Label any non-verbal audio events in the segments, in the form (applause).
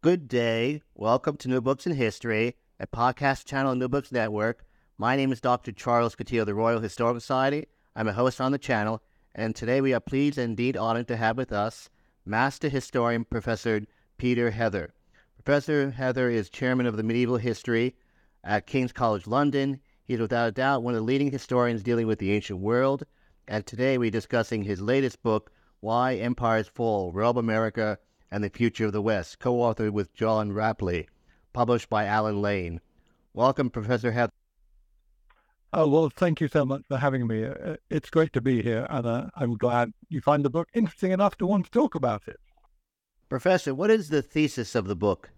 Good day. Welcome to New Books in History, a podcast channel on New Books Network. My name is Dr. Charles Coutinho of the Royal Historical Society. I'm a host on the channel, and today we are pleased and indeed honored to have with us Master Historian Professor Peter Heather. Professor Heather is chairman of the Medieval History at King's College London. He is without a doubt one of the leading historians dealing with the ancient world, and today we're discussing his latest book, Why Empires Fall, Rome America and the Future of the West, co-authored with John Rapley, published by Allen Lane. Welcome, Professor Heather. Oh, well, thank you so much for having me. Uh, It's great to be here, and uh, I'm glad you find the book interesting enough to want to talk about it. Professor, what is the thesis of the book?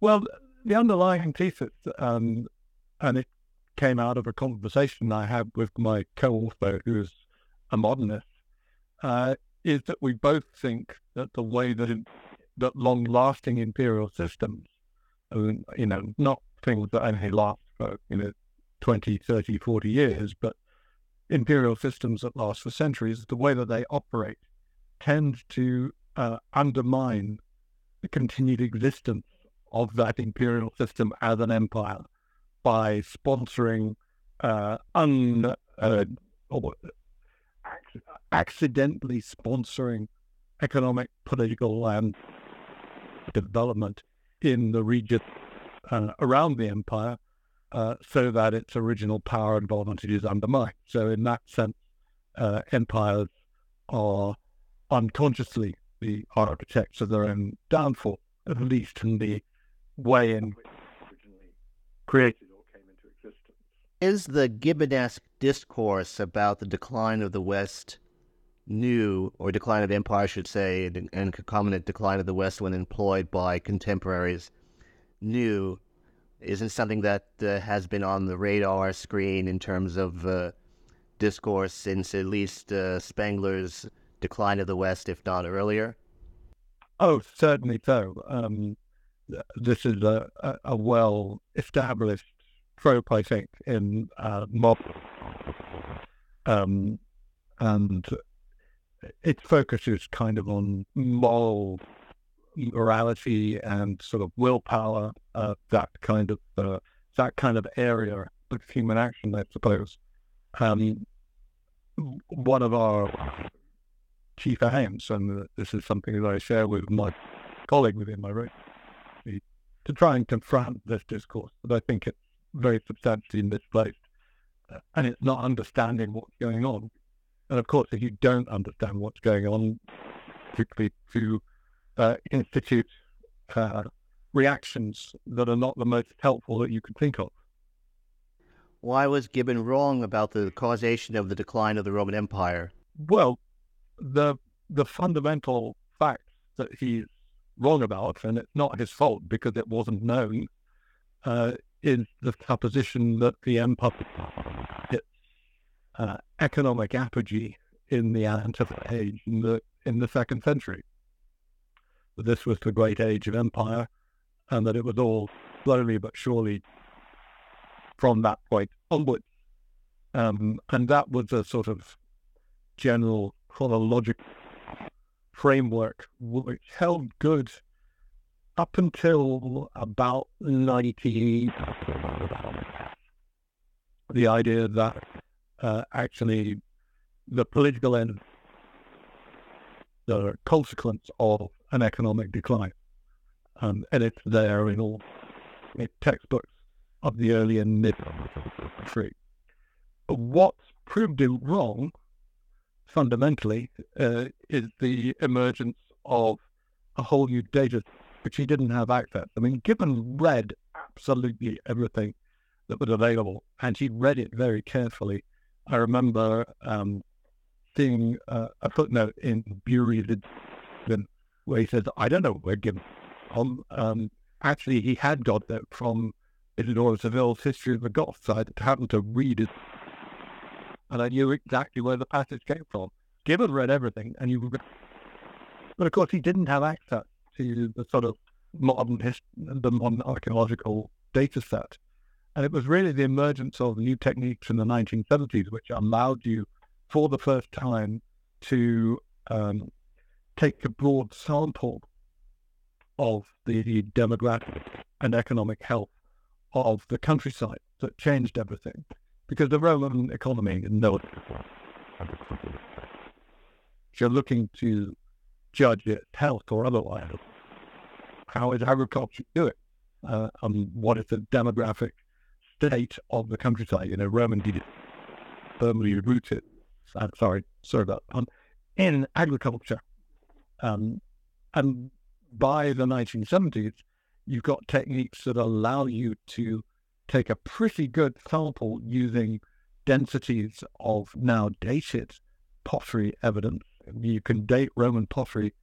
Well, the underlying thesis, um, and it came out of a conversation I had with my co-author, who's a modernist, uh, is that we both think that the way that it, that long-lasting imperial systems, you know, not things that only last for you know 20, 30, 40 years, but imperial systems that last for centuries, the way that they operate tends to uh, undermine the continued existence of that imperial system as an empire by sponsoring uh, un, uh, or ac- accidentally sponsoring economic, political, and development in the region uh, around the empire uh, so that its original power and advantage is undermined. So, in that sense, uh, empires are unconsciously the architects of their own downfall, at least in the way in which originally created or came into existence. Is the Gibbonesque discourse about the decline of the West new, or decline of empire, I should say, and, and concomitant decline of the West when employed by contemporaries new? Isn't something that uh, has been on the radar screen in terms of uh, discourse since at least uh, Spengler's Decline of the West, if not earlier? Oh, certainly so. Um, this is a, a, well established trope, I think, in uh, modern. Um, and it focuses kind of on moral morality and sort of willpower, uh, that kind of uh, that kind of area of human action, I suppose. Um, one of our chief aims, and this is something that I share with my colleague within my room, to try and confront this discourse. But I think it's very substantially misplaced, uh, and it's not understanding what's going on. And of course, if you don't understand what's going on, particularly to uh, institute uh, reactions that are not the most helpful that you could think of. Why was Gibbon wrong about the causation of the decline of the Roman Empire? Well, the the fundamental fact that he's wrong about, and it's not his fault because it wasn't known, uh, is the supposition that the empire hit uh, economic apogee in the Antonine age in the in the second century. This was the great age of empire, and that it was all slowly but surely from that point onwards. Um, and that was a sort of general chronological framework which held good up until about 90. The idea that uh, actually the political end the consequence of an economic decline. Um, and it's there in all textbooks of the early and mid century. What proved it wrong, fundamentally, uh, is the emergence of a whole new data which he didn't have access. I mean, Gibbon read absolutely everything that was available, and he read it very carefully. I remember um, seeing uh, a footnote in Bury's where he says, I don't know where Gibbon from. Um, actually, he had got that from Isidore Seville's History of the Goths. I happened to read it, and I knew exactly where the passage came from. Gibbon read everything, and you but of course he didn't have access to the sort of modern hist- the modern archaeological data set. And it was really the emergence of new techniques in the 1970s which allowed you, for the first time, to um, take a broad sample of the demographic and economic health of the countryside that changed everything. Because the Roman economy, no, if you're looking to judge health or otherwise, how is agriculture doing? Uh, and what is the demographic state of the countryside? You know, Roman did it firmly rooted, uh, sorry, sorry about that, um, in agriculture. Um, and by the 1970s, you've got techniques that allow you to take a pretty good sample using densities of now dated pottery evidence. You can date Roman pottery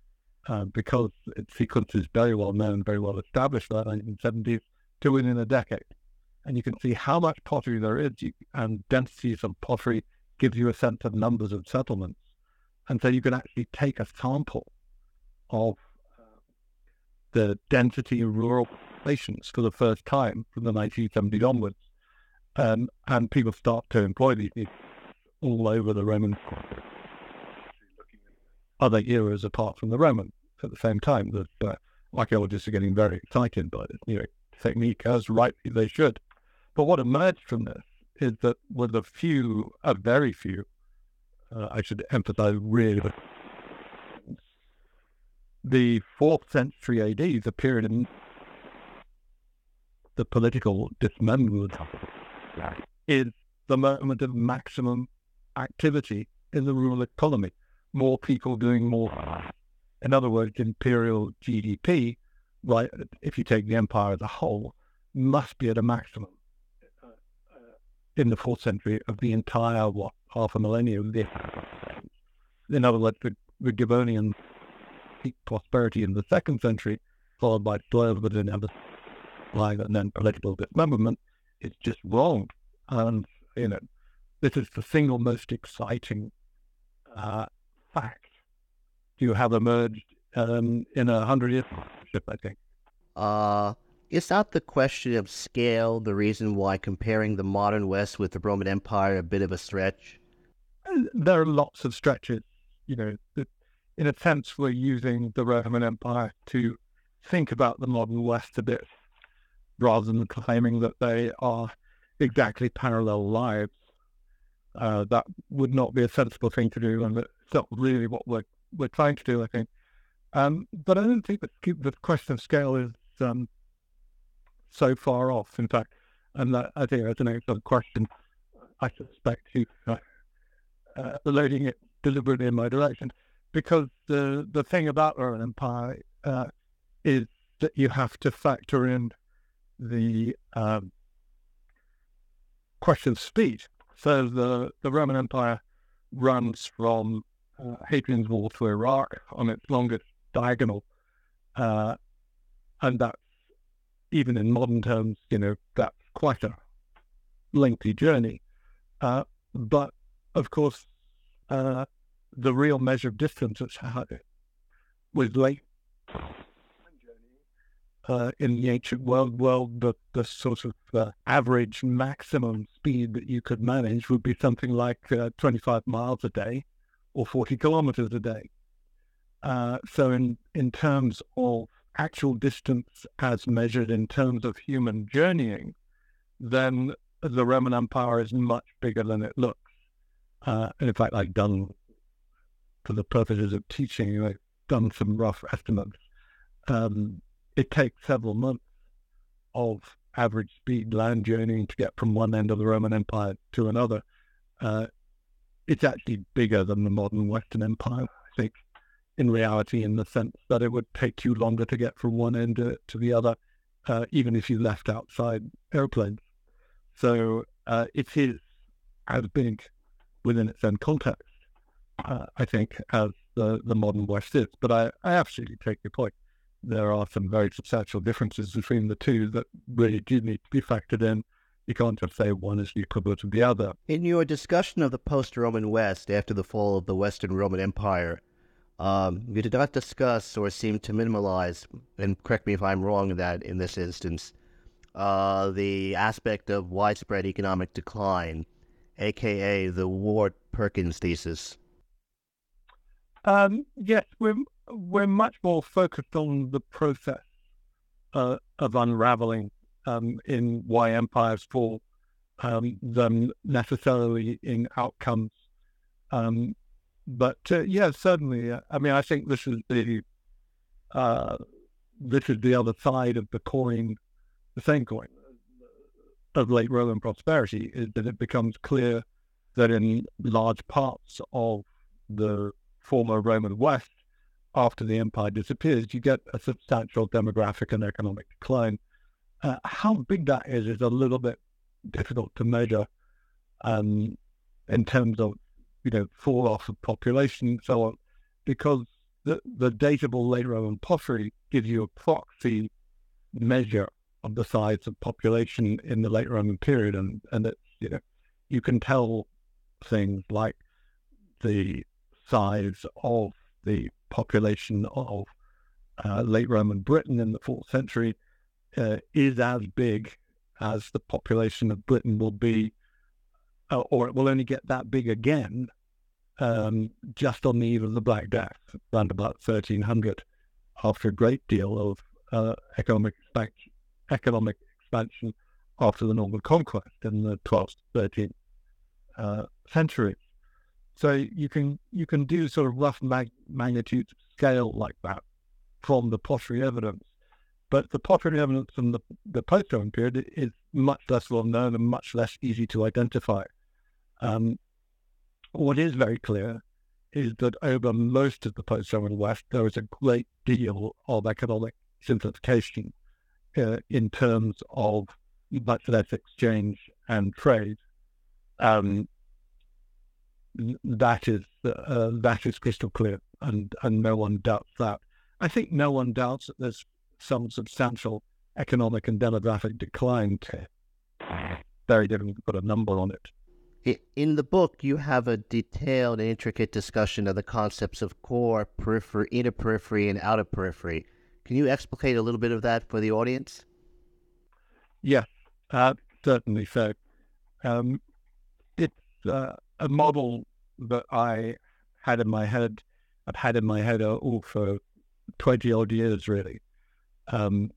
uh, because its sequence is very well known, very well established by the 1970s to within a decade. And you can see how much pottery there is, and densities of pottery gives you a sense of numbers of settlements. And so you can actually take a sample of the density of rural populations for the first time from the 1970s onwards. Um, and people start to employ these all over the Roman other eras apart from the Roman at the same time. That uh, archaeologists are getting very excited by this new technique, as rightly they should. But what emerged from this is that with a few, a very few, uh, I should emphasize really the fourth century AD, is the period in the political dismemberment, is the moment of maximum activity in the rural economy. More people doing more. In other words, imperial GDP, right, if you take the empire as a whole, must be at a maximum in the fourth century of the entire, what, half a millennium. This. In other words, the, the Gibbonian peak prosperity in the second century, followed by slow but lying and then political dismemberment, it's just wrong. And, you know, this is the single most exciting uh, fact you have emerged um, in a hundred years, I think. Uh, is that the question of scale the reason why comparing the modern West with the Roman Empire a bit of a stretch? There are lots of stretches. You know, in a sense, we're using the Roman Empire to think about the modern West a bit, rather than claiming that they are exactly parallel lives. Uh, that would not be a sensible thing to do, and it's not really what we're we're trying to do. I think, um, but I don't think that the question of scale is um, so far off. In fact, and that, I think that's an excellent question. I suspect you uh, uh, loading it deliberately in my direction because the the thing about the Roman Empire uh, is that you have to factor in the um, question of speed. So the the Roman Empire runs from uh, Hadrian's Wall to Iraq on its longest diagonal, uh, and that's even in modern terms, you know, that's quite a lengthy journey. Uh, but of course, uh, the real measure of distance was late uh, in the ancient world. Well, the, the sort of uh, average maximum speed that you could manage would be something like uh, 25 miles a day or 40 kilometers a day. Uh, so, in, in terms of actual distance as measured in terms of human journeying, then the Roman Empire is much bigger than it looks. Uh, in fact, I've done for the purposes of teaching, I've done some rough estimates. Um, it takes several months of average speed land journeying to get from one end of the Roman Empire to another. Uh, it's actually bigger than the modern Western Empire, I think, in reality, in the sense that it would take you longer to get from one end to, to the other, uh, even if you left outside airplanes. So uh, it is as big within its own context, uh, I think, as the, the modern West is. But I, I absolutely take your point. There are some very substantial differences between the two that really do need to be factored in. You can't just say one is the equivalent of the other. In your discussion of the post Roman West after the fall of the Western Roman Empire, um, you did not discuss or seem to minimalize, and correct me if I'm wrong in that in this instance, uh, the aspect of widespread economic decline, aka the Ward Perkins thesis. Um, yes, we're we're much more focused on the process uh, of unraveling um, in why empires fall um, than necessarily in outcomes. Um, but uh, yeah, certainly. Uh, I mean, I think this is the uh, this is the other side of the coin, the same coin of late Roman prosperity is that it becomes clear that in large parts of the former Roman West, after the empire disappears, you get a substantial demographic and economic decline. Uh, how big that is is a little bit difficult to measure um, in terms of you know fall off of population and so on, because the the datable late Roman pottery gives you a proxy measure of the size of population in the late Roman period, and and it's you know you can tell things like the size of the population of uh, late Roman Britain in the fourth century uh, is as big as the population of Britain will be, uh, or it will only get that big again um, just on the eve of the Black Death, around about 1300, after a great deal of uh, economic expansion, economic expansion after the Norman conquest in the 12th, 13th uh. So you can you can do sort of rough mag- magnitude scale like that from the pottery evidence, but the pottery evidence from the, the post-Roman period is much less well known and much less easy to identify. Um, what is very clear is that over most of the post-Roman West, there is a great deal of economic simplification uh, in terms of much less exchange and trade. Um, that is uh, that is crystal clear, and and no one doubts that. I think no one doubts that there's some substantial economic and demographic decline. Very difficult to put a number on it. In the book, you have a detailed and intricate discussion of the concepts of core, periphery, inner periphery, and outer periphery. Can you explicate a little bit of that for the audience? Yeah, uh, certainly so. Um, it's uh, a model that I had in my head, I've had in my head all for 20 odd years, really. Um,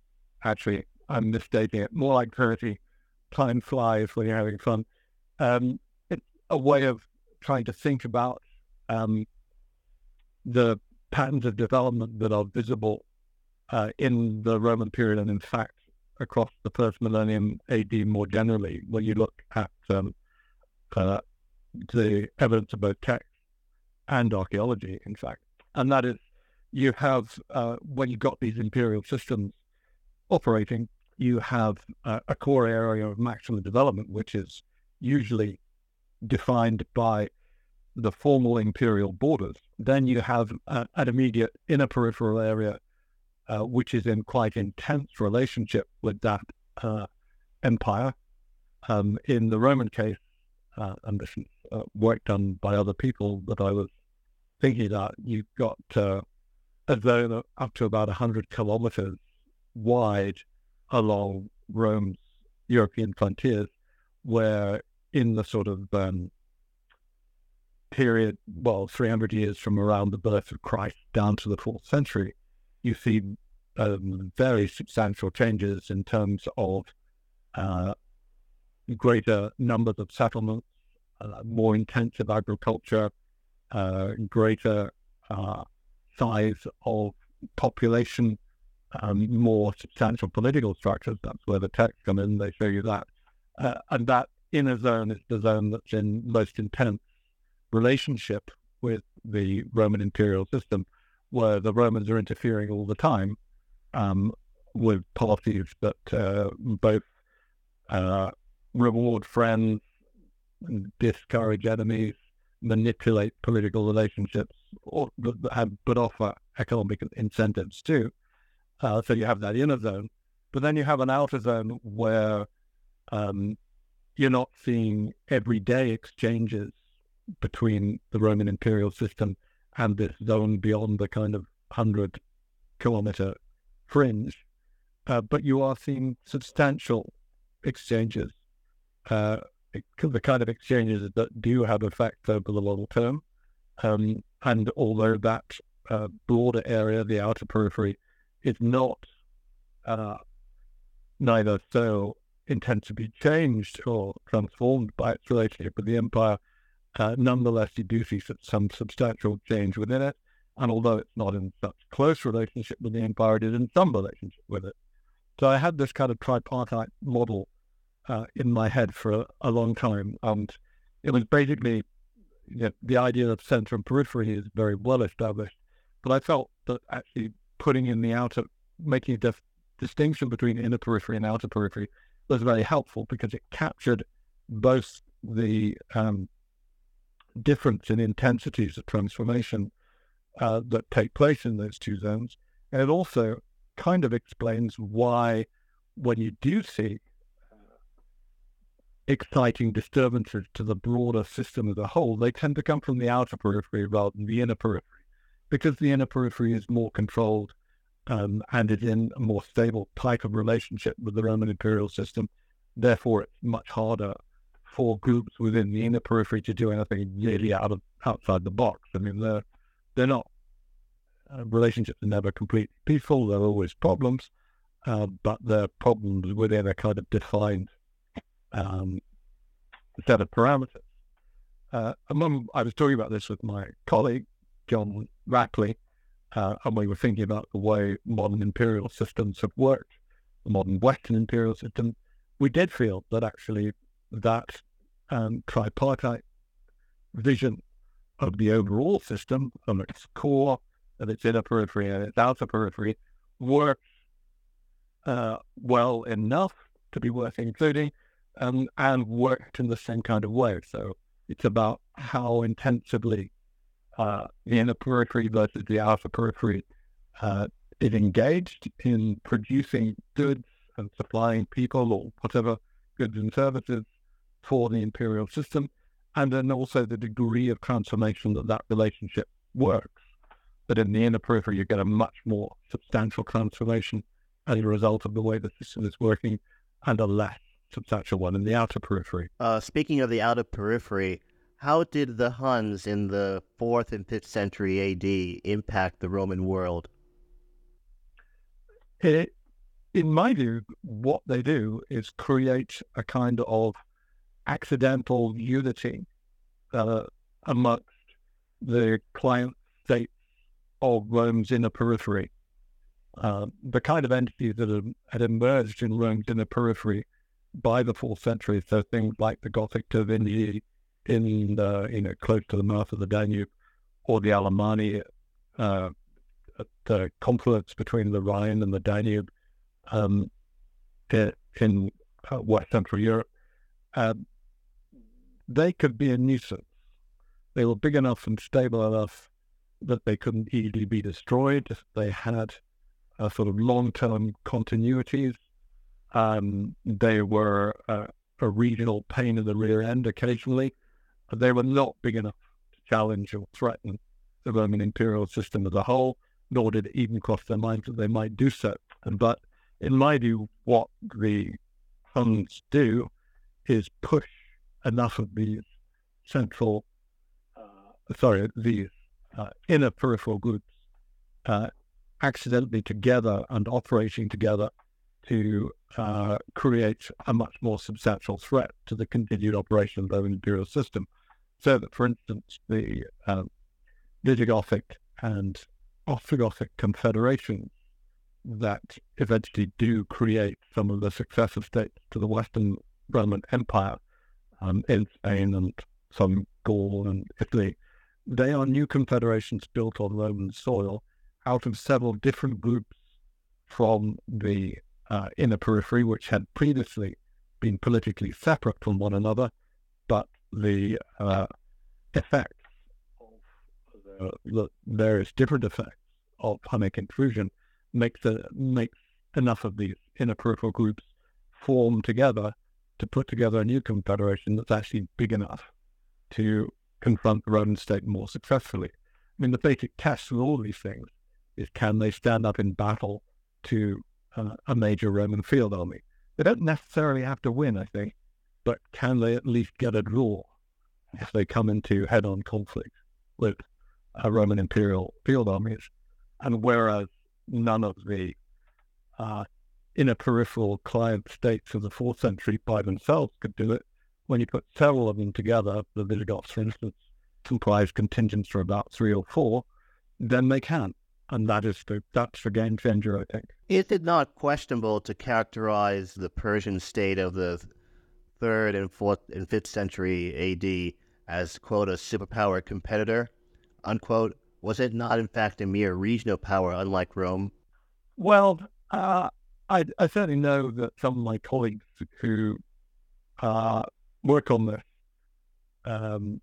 actually, I'm misstating it. More like 30. Time flies when you're having fun. Um, a way of trying to think about um, the patterns of development that are visible uh, in the Roman period and, in fact, across the first millennium AD more generally, when you look at um, uh, the evidence of both text and archaeology, in fact. And that is, you have, uh, when you've got these imperial systems operating, you have uh, a core area of maximum development, which is usually defined by the formal imperial borders. Then you have uh, an immediate inner peripheral area, uh, which is in quite intense relationship with that uh, empire. Um, in the Roman case, uh, and this is uh, work done by other people that I was thinking about, you've got uh, a zone up to about 100 kilometers wide along Rome's European frontiers, where in the sort of um, period, well, 300 years from around the birth of Christ down to the fourth century, you see um, very substantial changes in terms of uh, greater numbers of settlements, uh, more intensive agriculture, uh, greater uh, size of population, um, more substantial political structures. That's where the texts come in. They show you that. Uh, and that inner zone is the zone that's in most intense relationship with the Roman imperial system, where the Romans are interfering all the time um, with policies that uh, both uh, reward friends, and discourage enemies, manipulate political relationships, or but offer economic incentives too. Uh, so you have that inner zone, but then you have an outer zone where um, you're not seeing everyday exchanges between the Roman imperial system and this zone beyond the kind of 100 kilometer fringe. Uh, but you are seeing substantial exchanges, uh, the kind of exchanges that do have effect over the long term. Um, and although that uh, broader area, the outer periphery, is not uh, neither so intend to be changed or transformed by its relationship with the empire, uh, nonetheless, you do see some substantial change within it. And although it's not in such close relationship with the empire, it is in some relationship with it. So I had this kind of tripartite model uh, in my head for a, a, long time. And it was basically you know, the idea of center and periphery is very well established. But I felt that actually putting in the outer, making a dif- distinction between inner periphery and outer periphery was very helpful because it captured both the um, difference in intensities of transformation uh, that take place in those two zones. And it also kind of explains why, when you do see uh, exciting disturbances to the broader system as a whole, they tend to come from the outer periphery rather than the inner periphery, because the inner periphery is more controlled um, and is in a more stable type of relationship with the Roman imperial system. Therefore, it's much harder for groups within the inner periphery to do anything really out of outside the box. I mean, they're they're not uh, relationships are never completely peaceful. There are always problems, uh, but they're problems within a kind of defined um, set of parameters. Uh, I was talking about this with my colleague John Rapley, uh, and we were thinking about the way modern imperial systems have worked, the modern Western imperial system. We did feel that actually that um, tripartite vision of the overall system, from its core, of its inner periphery and its outer periphery, works uh, well enough to be worth including, um, and worked in the same kind of way. So it's about how intensively uh, the inner periphery versus the outer periphery uh, is engaged in producing goods and supplying people or whatever goods and services for the imperial system, and then also the degree of transformation that that relationship works. But in the inner periphery, you get a much more substantial transformation as a result of the way the system is working, and a less substantial one in the outer periphery. Uh, speaking of the outer periphery, how did the Huns in the fourth and fifth century AD impact the Roman world? It, in my view, what they do is create a kind of accidental unity uh, amongst the client states of Rome's inner periphery. Uh, the kind of entities that had, emerged in Rome's inner periphery by the fourth century, so things like the Gothic Tervingi in the, you know, close to the mouth of the Danube, or the Alemanni uh, at the confluence between the Rhine and the Danube um, in, uh, West Central Europe. Um, they could be a nuisance. They were big enough and stable enough that they couldn't easily be destroyed. They had a sort of long-term continuities. Um, they were uh, a regional pain in the rear end occasionally. They were not big enough to challenge or threaten the Roman imperial system as a whole, nor did it even cross their minds that they might do so. But in my view, what the Huns do is push enough of these central, uh, sorry, these uh, inner peripheral groups uh, accidentally together and operating together to uh, create a much more substantial threat to the continued operation of the Roman imperial system. So that, for instance, the um, Visigothic and Ostrogothic confederations that eventually do create some of the successor states to the Western Roman Empire um, in Spain and some Gaul and Italy. They are new confederations built on Roman soil out of several different groups from the uh, inner periphery, which had previously been politically separate from one another, but the uh, effects of the, various different effects of Hunnic intrusion makes, the, makes enough of these inner peripheral groups form together to put together a new confederation that's actually big enough to confront the Roman state more successfully. I mean, the basic test of all these things is can they stand up in battle to uh, a major Roman field army? They don't necessarily have to win, I think, but can they at least get a draw if they come into head-on conflict with a Roman imperial field armies? And whereas none of the uh, inner peripheral client states of the fourth century by themselves could do it, when you put several of them together, the Visigoths, for instance, comprise contingents for about three or four, then they can. And that is the that's the game changer, I think. Is it not questionable to characterize the Persian state of the third and fourth and fifth century AD as quote a superpower competitor, unquote? Was it not in fact a mere regional power unlike Rome? Well, uh, I, I, certainly know that some of my colleagues who uh, work on this um,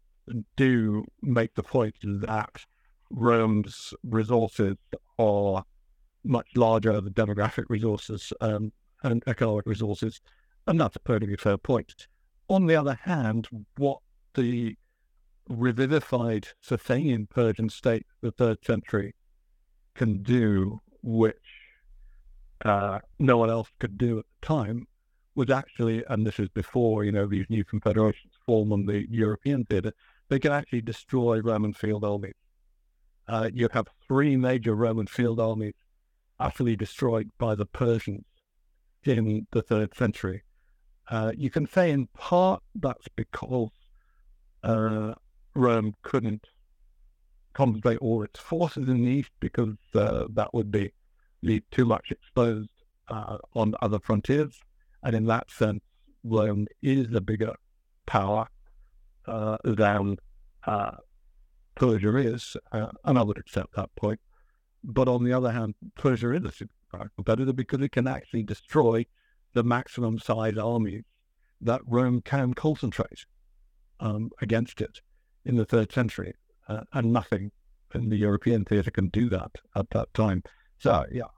do make the point that Rome's resources are much larger than demographic resources um, and economic resources, and that's a perfectly fair point. On the other hand, what the revivified Sasanian Persian state, the third century, can do, which uh, no one else could do at the time, was actually, and this is before, you know, these new confederations form on the European theatre, they can actually destroy Roman field armies. Uh, you have three major Roman field armies utterly destroyed by the Persians in the third century. Uh, you can say in part that's because uh, Rome couldn't concentrate all its forces in the east because uh, that would be leave too much exposed uh, on other frontiers. And in that sense, Rome is a bigger power uh, than Persia is, and I would accept that point. But on the other hand, Persia is a super competitor because it can actually destroy the maximum size army that Rome can concentrate um, against it in the third century. Uh, and nothing in the European theatre can do that at that time. So, yeah,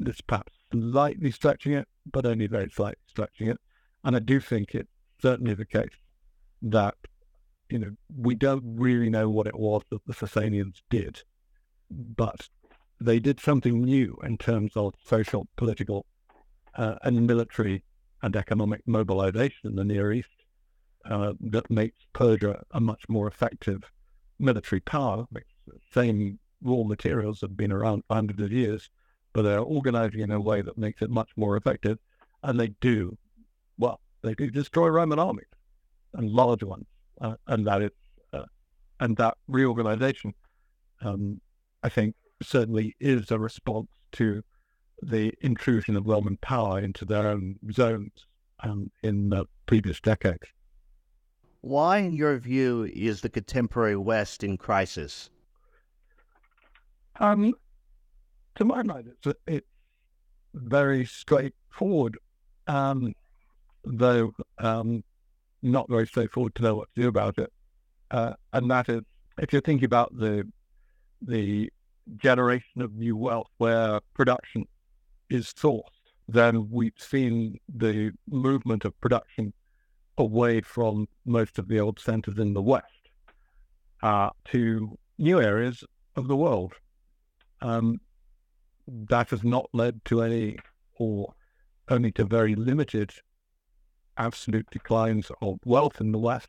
it's perhaps slightly stretching it, but only very slightly stretching it. And I do think it's certainly the case that, you know, we don't really know what it was that the Sasanians did, but they did something new in terms of social, political, uh, and military and economic mobilization in the Near East uh, that makes Persia a much more effective military power. The same raw materials have been around for hundreds of years, but they're organizing in a way that makes it much more effective. And they do, well, they do destroy Roman armies and large ones. Uh, and that is, uh, and that reorganization, um, I think, certainly is a response to the intrusion of Roman power into their own zones um, in the previous decades. Why, in your view, is the contemporary West in crisis? Um, to my mind, it's, it's very straightforward, um, though um, not very straightforward to know what to do about it. Uh, and that is, if you're thinking about the the generation of new wealth where production is sourced, then we've seen the movement of production away from most of the old centers in the West uh, to new areas of the world. Um, that has not led to any, or only to very limited absolute declines of wealth in the West.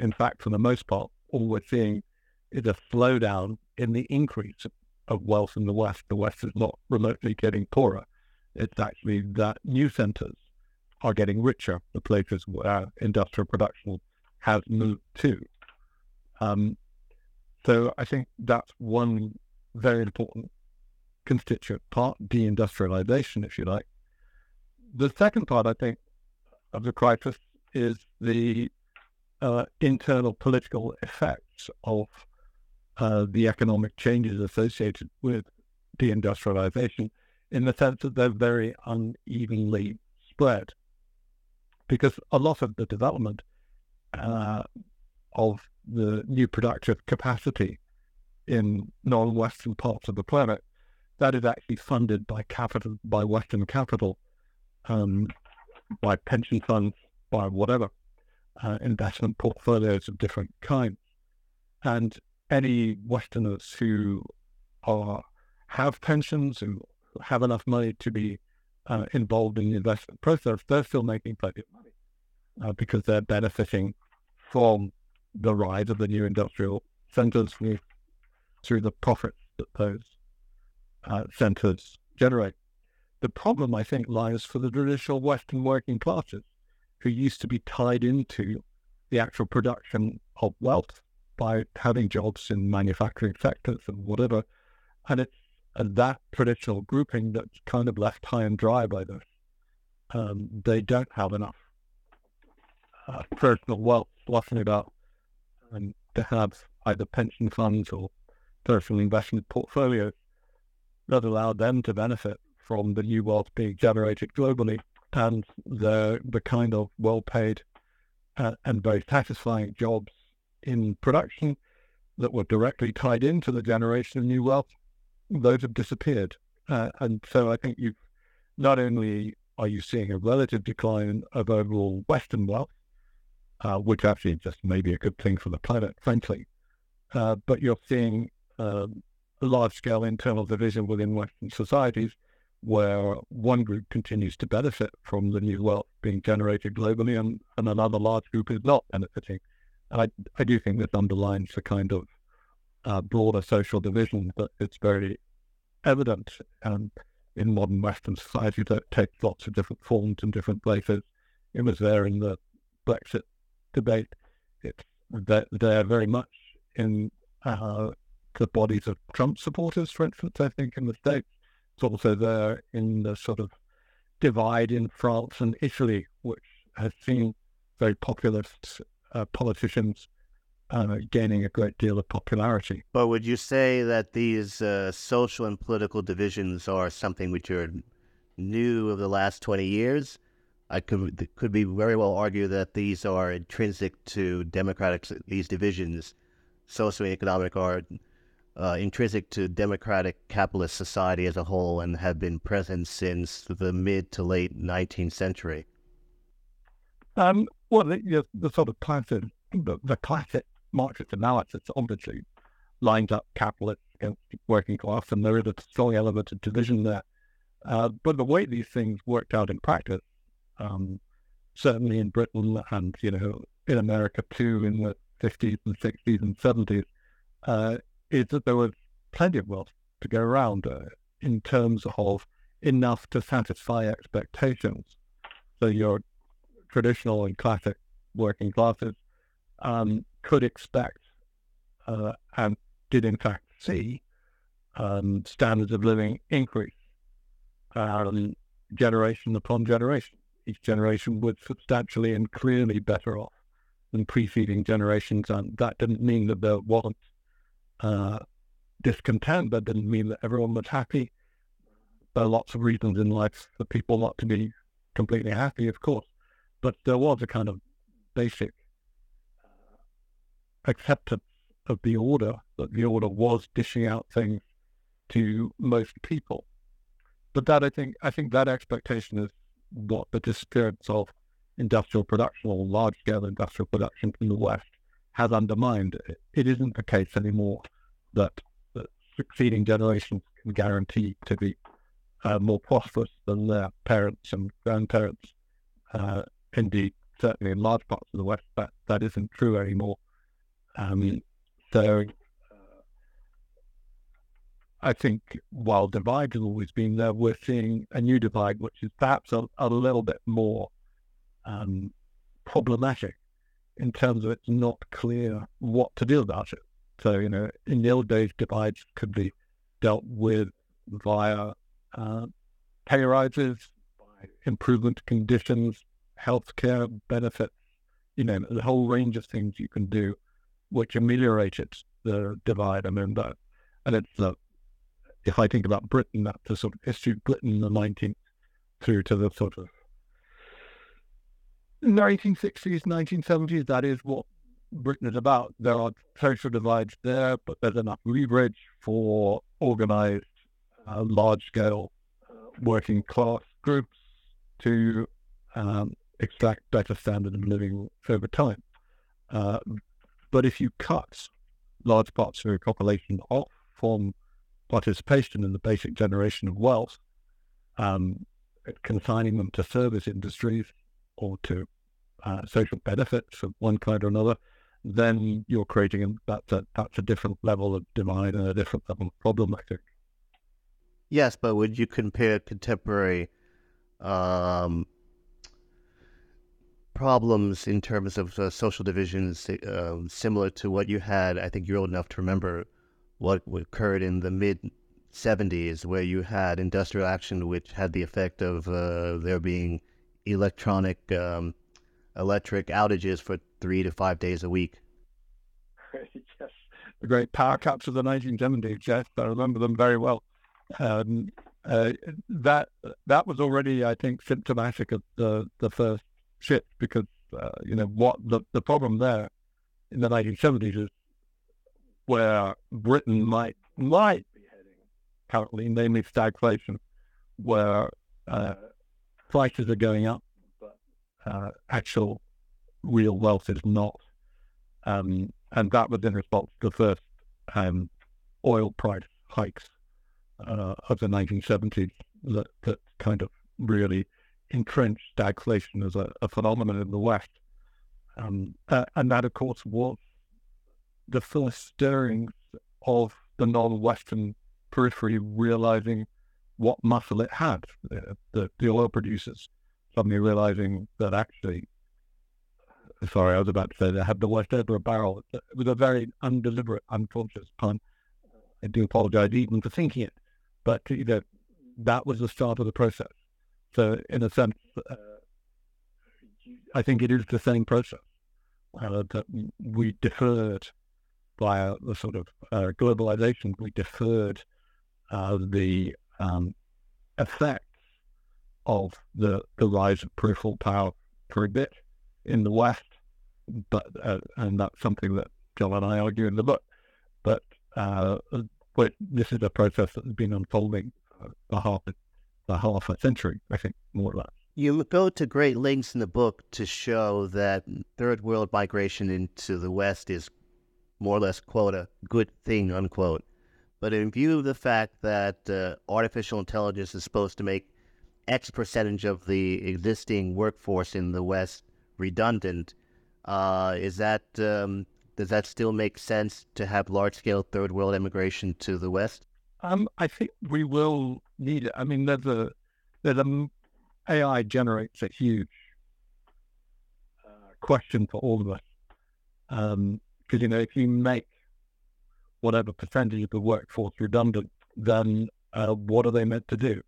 In fact, for the most part, all we're seeing is a slowdown in the increase of wealth in the West. The West is not remotely getting poorer. It's actually that new centers are getting richer, the places where industrial production has moved to. Um, so I think that's one very important constituent part, deindustrialization, if you like. The second part, I think, of the crisis is the uh, internal political effects of uh, the economic changes associated with deindustrialization in the sense that they're very unevenly spread. Because a lot of the development uh, of the new productive capacity in non-Western parts of the planet, that is actually funded by capital, by Western capital, um, by pension funds, by whatever uh, investment portfolios of different kinds. And any Westerners who are have pensions, who have enough money to be uh, involved in the investment process, they're still making plenty of money uh, because they're benefiting from the rise of the new industrial centers through, the profits that those uh, centers generate. The problem, I think, lies for the traditional Western working classes who used to be tied into the actual production of wealth by having jobs in manufacturing sectors and whatever. And it's and that traditional grouping that's kind of left high and dry by this. Um, they don't have enough uh, personal wealth, bluffing about and to have either pension funds or personal investment portfolios that allow them to benefit from the new wealth being generated globally and the the kind of well paid uh, and very satisfying jobs in production that were directly tied into the generation of new wealth, those have disappeared. Uh, and so I think you not only are you seeing a relative decline of overall Western wealth, uh, which actually just may be a good thing for the planet, frankly. Uh, but you're seeing uh, a large scale internal division within Western societies where one group continues to benefit from the new wealth being generated globally and, and another large group is not benefiting. I, I do think this underlines the kind of uh, broader social division that it's very evident um, in modern Western society that takes lots of different forms in different places. It was there in the Brexit debate. It's they're very much in uh, the bodies of Trump supporters, for instance, I think in the States. It's also there in the sort of divide in France and Italy, which has seen very populist uh, politicians uh, gaining a great deal of popularity. But would you say that these uh, social and political divisions are something which are new of the last 20 years? I could could be very well argue that these are intrinsic to democratic these divisions, socioeconomic are uh, intrinsic to democratic capitalist society as a whole and have been present since the mid to late 19th century. Um, well, the, the, sort of classic the, the classic Marxist analysis obviously lines up capitalists against working class, and there is a strong element of division there. Uh, but the way these things worked out in practice um, certainly in Britain and, you know, in America too in the 50s and 60s and 70s, uh, is that there was plenty of wealth to go around uh, in terms of enough to satisfy expectations. So your traditional and classic working classes um, could expect uh, and did in fact see um, standards of living increase um, generation upon generation each generation was substantially and clearly better off than preceding generations. And that didn't mean that there wasn't uh, discontent. That didn't mean that everyone was happy. There are lots of reasons in life for people not to be completely happy, of course. But there was a kind of basic acceptance of the order, that the order was dishing out things to most people. But that I think I think that expectation is what the disappearance of industrial production or large scale industrial production from the West has undermined. It isn't the case anymore that, that succeeding generations can guarantee to be uh, more prosperous than their parents and grandparents. Uh, indeed, certainly in large parts of the West, that, that isn't true anymore. Um, so I think while divide has always been there, we're seeing a new divide, which is perhaps a, a little bit more um, problematic in terms of it's not clear what to do about it. So, you know, in the old days, divides could be dealt with via uh, pay rises, by improvement conditions, healthcare benefits, you know, the whole range of things you can do which ameliorated the divide. I mean, that, and it's, uh, if I think about Britain, that's the sort of history of Britain in the 19th through to the sort of 1960s, 1970s, that is what Britain is about. There are social divides there, but there's enough leverage for organized, uh, large scale uh, working class groups to um, extract better standard of living over time. Uh, but if you cut large parts of your population off from participation in the basic generation of wealth, um, consigning them to service industries or to uh, social benefits of one kind or another, then you're creating a, that's, a, that's a different level of divide and a different level of problem, I think. Yes, but would you compare contemporary um, problems in terms of uh, social divisions uh, similar to what you had? I think you're old enough to remember what occurred in the mid 70s, where you had industrial action, which had the effect of uh, there being electronic um, electric outages for three to five days a week. (laughs) yes, the great power cuts of the 1970s. Yes, I remember them very well. Um, uh, that that was already, I think, symptomatic of the the first shift because uh, you know what the the problem there in the 1970s is where Britain might might be heading currently, namely stagflation, where uh, prices are going up, but uh, actual real wealth is not. Um, and that was in response to the first um, oil price hikes uh, of the 1970s that, that kind of really entrenched stagflation as a, a phenomenon in the West. Um, uh, and that, of course, was the first stirrings of the non-Western periphery realizing what muscle it had. The, the, the oil producers suddenly realizing that actually sorry, I was about to say they had the West Edinburgh barrel. It was a very undeliberate, unconscious pun. I do apologize even for thinking it, but you know that was the start of the process. So, in a sense, uh, I think it is the same process uh, that we deferred by the sort of uh, globalization. We deferred uh, the um, effects of the the rise of peripheral power for a bit in the West, but uh, and that's something that John and I argue in the book. But uh, but this is a process that has been unfolding for half a, half a century, I think, more or less. You go to great lengths in the book to show that third world migration into the West is more or less, quote, a good thing, unquote. But in view of the fact that uh, artificial intelligence is supposed to make X percentage of the existing workforce in the West redundant. Uh, is that um, does that still make sense to have large scale third world immigration to the West? Um, I think we will need it. I mean, there's a there's a AI generates a huge uh, question for all of us. Because um, you know if you make whatever percentage of the workforce redundant, then uh, what are they meant to do,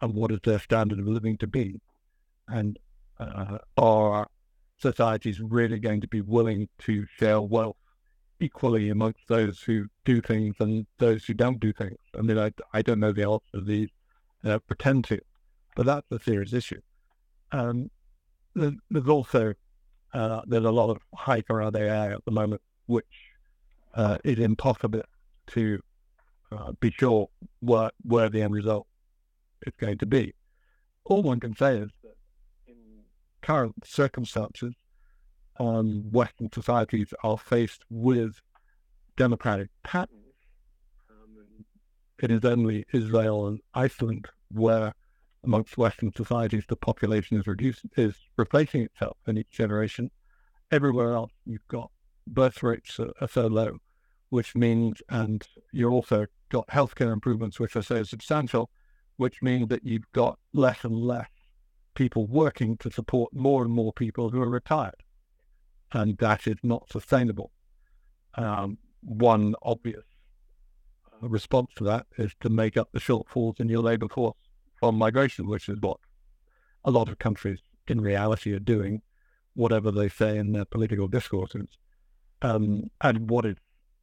and what is their standard of living to be, and uh, are societies really going to be willing to share wealth equally amongst those who do things and those who don't do things. I mean, I, I don't know the answer to these, uh, pretend to, but that's a serious issue. Um, there's also uh, there's a lot of hype around AI at the moment, which uh, is impossible to uh, be sure where, where the end result is going to be. All one can say is that in current circumstances, um, Western societies are faced with democratic patterns. It is only Israel and Iceland where, amongst Western societies, the population is reduced, is replacing itself in each generation. Everywhere else, you've got birth rates are, are so low, which means, and you've also got healthcare improvements, which are so substantial, which means that you've got less and less people working to support more and more people who are retired. And that is not sustainable. Um, one obvious uh, response to that is to make up the shortfalls in your labour force from migration, which is what a lot of countries in reality are doing, whatever they say in their political discourses. Um, and what is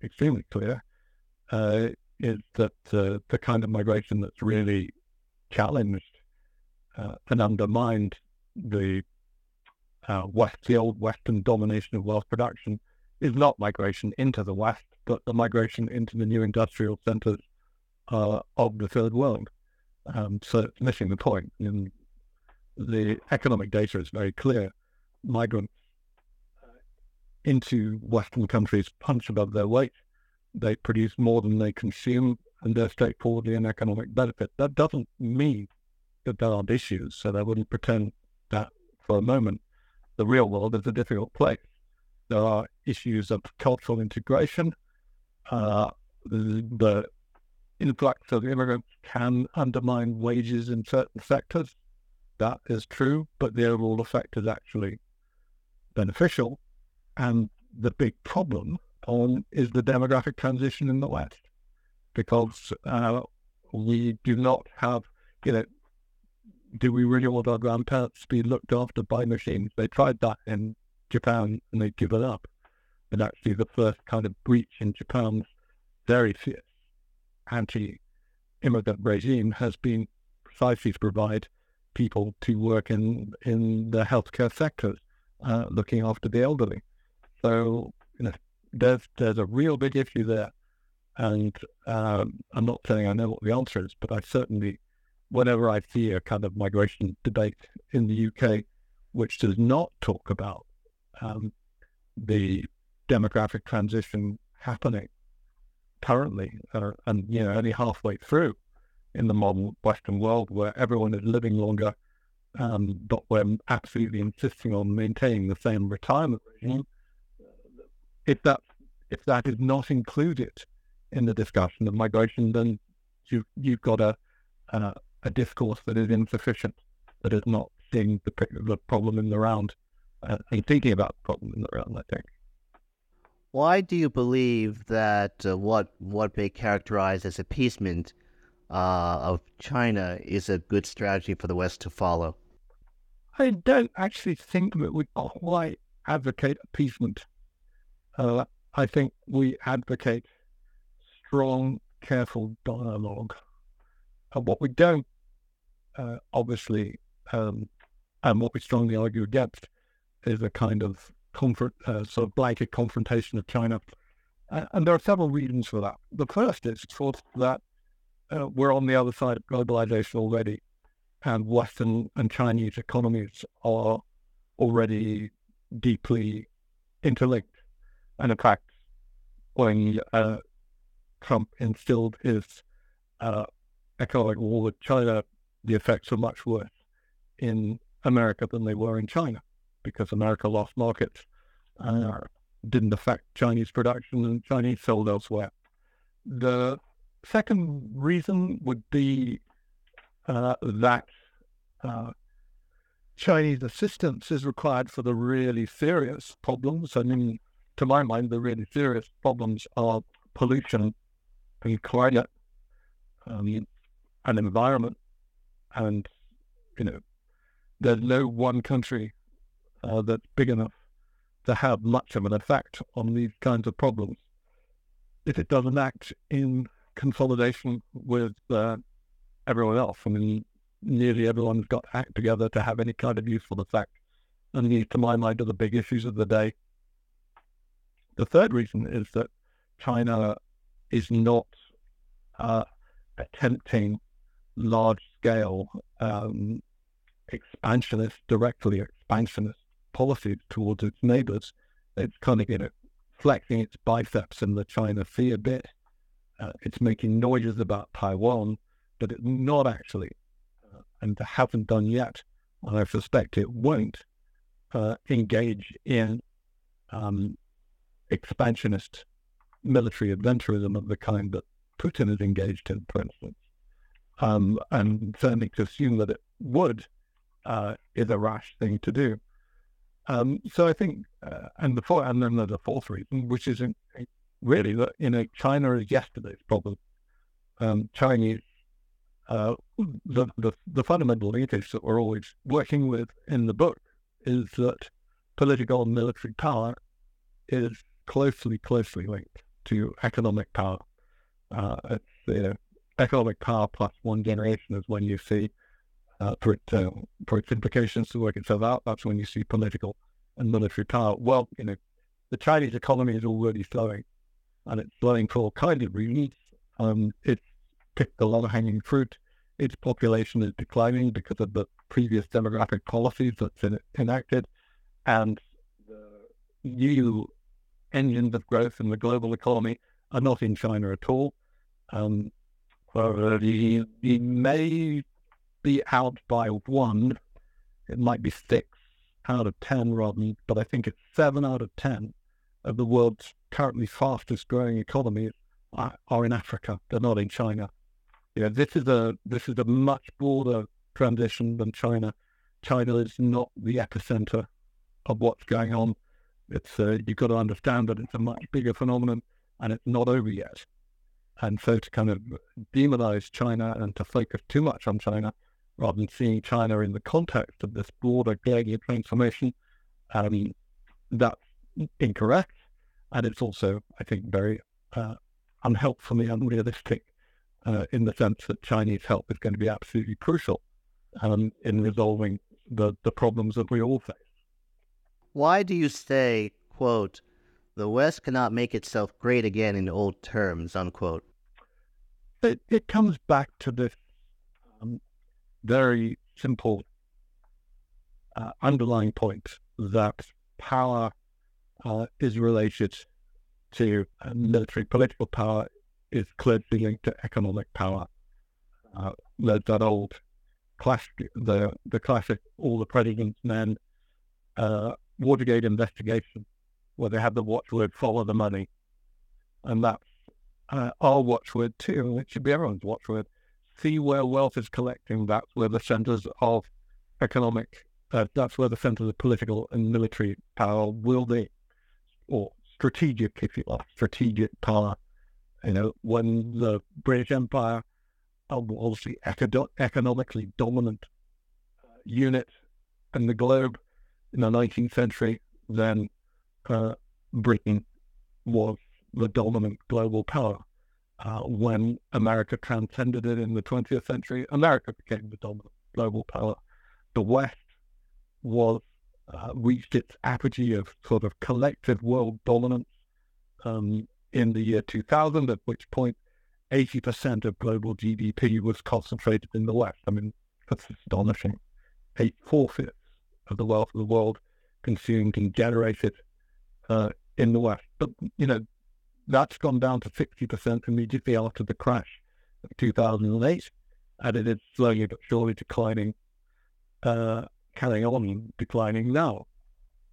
extremely clear uh, is that uh, the kind of migration that's really challenged uh, and undermined the uh, West, the old Western domination of wealth production, is not migration into the West, but the migration into the new industrial centers uh, of the third world. Um, so it's missing the point. And the economic data is very clear. Migrants uh, into Western countries punch above their weight. They produce more than they consume, and they're straightforwardly an economic benefit. That doesn't mean that there aren't issues, so I wouldn't pretend that for a moment. The real world is a difficult place. There are issues of cultural integration. Uh, the, the influx of immigrants can undermine wages in certain sectors. That is true, but the overall effect is actually beneficial. And the big problem on is the demographic transition in the West, because uh, we do not have, you know, do we really want our grandparents to be looked after by machines? They tried that in Japan and they've given up. But actually, the first kind of breach in Japan's very fierce anti-immigrant regime has been precisely to provide people to work in in the healthcare sectors, uh, looking after the elderly. So you know, there's there's a real big issue there, and um, I'm not saying I know what the answer is, but I certainly, whenever I see a kind of migration debate in the UK, which does not talk about um, the demographic transition happening currently, uh, and you know only halfway through in the modern Western world, where everyone is living longer, um, but we're absolutely insisting on maintaining the same retirement regime. If that if that is not included in the discussion of migration, then you you've got a a, a discourse that is insufficient, that is not seeing the, the problem in the round uh, and thinking about the problem in the round. I think. Why do you believe that uh, what what they characterize as appeasement uh, of China is a good strategy for the West to follow? I don't actually think that we quite advocate appeasement. Uh, I think we advocate strong, careful dialogue. And what we don't, uh, obviously, um, and what we strongly argue against, is a kind of comfort, uh, sort of blanket confrontation of China. And there are several reasons for that. The first is, of course, that uh, we're on the other side of globalization already, and Western and Chinese economies are already deeply interlinked. And in fact, when uh, Trump instilled his uh, economic war with China, the effects were much worse in America than they were in China because America lost markets and uh, didn't affect Chinese production and Chinese sold elsewhere. The second reason would be uh, that uh, Chinese assistance is required for the really serious problems. I mean, to my mind, the really serious problems are pollution and climate um, and environment. And, you know, there's no one country uh, that's big enough to have much of an effect on these kinds of problems if it doesn't act in consolidation with uh, everyone else. I mean, nearly everyone's got to act together to have any kind of useful effect. And these, to my mind, are the big issues of the day. The third reason is that China is not uh, attempting large scale um, expansionist, directly expansionist policies towards its neighbors. It's kind of, you know, flexing its biceps in the China Sea a bit. Uh, it's making noises about Taiwan, but it's not actually, uh, and hasn't done yet, and I suspect it won't, uh, engage in um, expansionist military adventurism of the kind that Putin is engaged in, for instance. Um, and certainly to assume that it would uh, is a rash thing to do. Um, so I think, uh, and the fourth, and then there's a fourth reason, which is really that you know China is yesterday's problem. Um, Chinese, uh, the, the the fundamental linkage that we're always working with in the book is that political and military power is closely closely linked to economic power. Uh, you know economic power plus one generation is when you see uh, for, it, uh, for its implications to work itself out. That's when you see political and military power. Well, you know, the Chinese economy is already slowing, and it's slowing for all kinds of reasons. Um, it's picked a lot of hanging fruit. Its population is declining because of the previous demographic policies that's in, enacted, and the new engines of growth in the global economy are not in China at all. Um, uh, he, may be out by one. It might be six out of 10 rather, but I think it's seven out of 10 of the world's currently fastest growing economies are, are in Africa. They're not in China. You know, this is a this is a much broader transition than China. China is not the epicenter of what's going on. It's uh, you've got to understand that it's a much bigger phenomenon and it's not over yet. And so to kind of demonize China and to focus too much on China rather than seeing China in the context of this broader global transformation, I um, that's incorrect. And it's also, I think, very uh, unhelpfully unrealistic uh, in the sense that Chinese help is going to be absolutely crucial um, in resolving the, the problems that we all face. Why do you say, quote, the West cannot make itself great again in old terms, unquote? It, it comes back to this um, very simple uh, underlying point that power uh, is related to uh, military political power is closely linked to economic power. Uh, there's that old classic, the the classic, all the president's men, uh, Watergate investigation where they have the watchword "follow the money," and that's uh, our watchword too. It should be everyone's watchword. See where wealth is collecting. That's where the centers of economic. Uh, that's where the centers of political and military power will be, or strategic, if you like, strategic power. You know, when the British Empire was the econo- economically dominant uh, unit in the globe in the 19th century, then uh, Britain was the dominant global power. Uh, when America transcended it in the 20th century, America became the dominant global power. The West was uh, reached its apogee of sort of collective world dominance um, in the year 2000, at which point 80% of global GDP was concentrated in the West. I mean, that's astonishing. Eight four fifths of the wealth of the world consumed and generated uh, in the West. But, you know, that's gone down to 60% immediately after the crash of 2008, and it is slowly but surely declining, uh, carrying on declining now.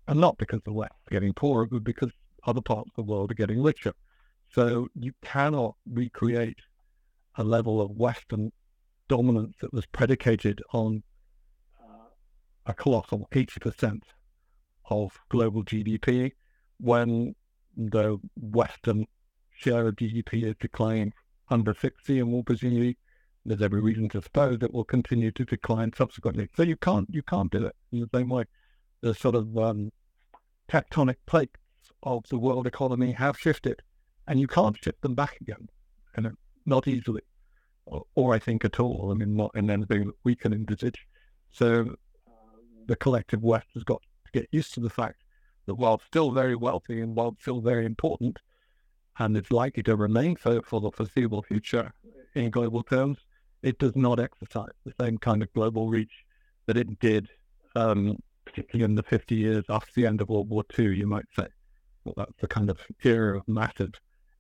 And not because the West is getting poorer, but because other parts of the world are getting richer. So you cannot recreate a level of Western dominance that was predicated on uh, a colossal 80% of global GDP when the Western share of GDP is declining under 60 and will presumably there's every reason to suppose it will continue to decline subsequently. So you can't you can't do it in the same way. The sort of um, tectonic plates of the world economy have shifted, and you can't shift them back again, and not easily, or, or, I think at all. I mean, not in anything that we can envisage. So the collective West has got to get used to the fact that while still very wealthy and while still very important, and it's likely to remain so for the foreseeable future in global terms, it does not exercise the same kind of global reach that it did, um, particularly in the 50 years after the end of World War II, you might say. Well, that's the kind of era of massive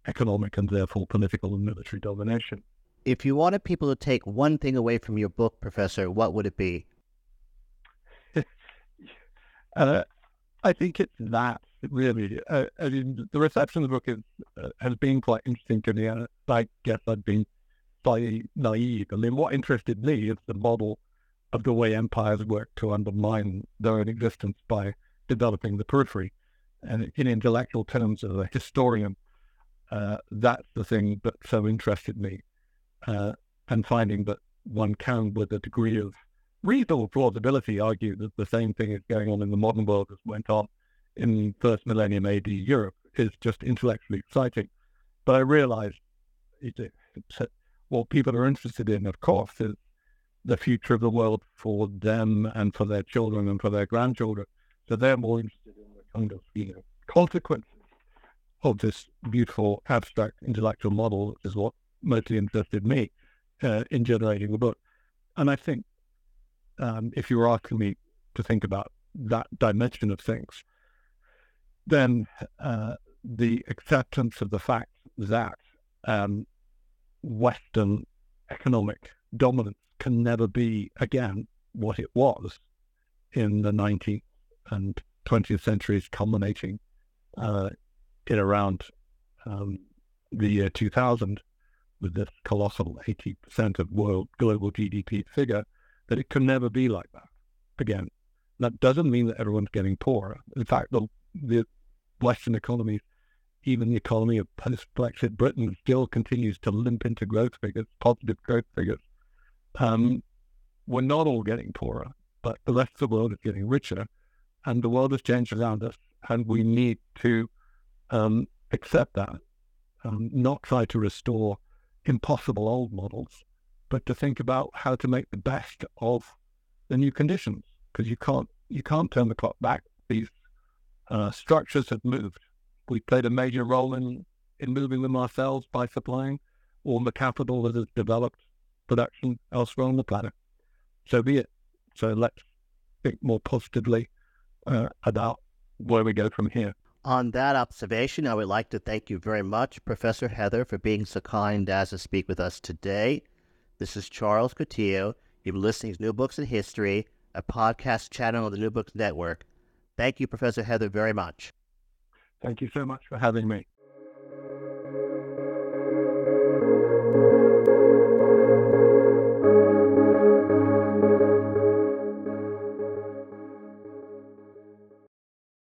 economic and therefore political and military domination. If you wanted people to take one thing away from your book, Professor, what would it be? (laughs) uh, I think it's that really. Uh, I mean, the reception of the book is, uh, has been quite interesting to me. And I guess I've been slightly naive. I mean, what interested me is the model of the way empires work to undermine their own existence by developing the periphery. And in intellectual terms, as a historian, uh, that's the thing that so interested me, uh, and finding that one can, with a degree of reasonable plausibility, argue that the same thing is going on in the modern world as went on in first millennium AD Europe is just intellectually exciting. But I realized it, it, what people are interested in, of course, is the future of the world for them and for their children and for their grandchildren. So they're more interested in the kind of you know consequences of this beautiful abstract intellectual model, is what mostly interested me uh, in generating the book. And I think um, if you were asking me to think about that dimension of things, then uh, the acceptance of the fact that um, Western economic dominance can never be again what it was in the 19th and 20th centuries, culminating uh, in around um, the year 2000 with this colossal 80% of world global GDP figure, that it can never be like that again. That doesn't mean that everyone's getting poorer. In fact, the, the Western economies, even the economy of post-Brexit Britain, still continues to limp into growth figures, positive growth figures. Um, we're not all getting poorer, but the rest of the world is getting richer, and the world has changed around us, and we need to um, accept that, um, not try to restore impossible old models, but to think about how to make the best of the new conditions, because you can't you can't turn the clock back. These uh, structures have moved. We played a major role in in moving them ourselves by supplying all the capital that has developed production elsewhere on the planet. So be it. So let's think more positively uh, about where we go from here. On that observation, I would like to thank you very much, Professor Heather, for being so kind as to speak with us today. This is Charles Coutinho. You've been listening to New Books in History, a podcast channel on the New Books Network. Thank you, Professor Heather, very much. Thank you so much for having me.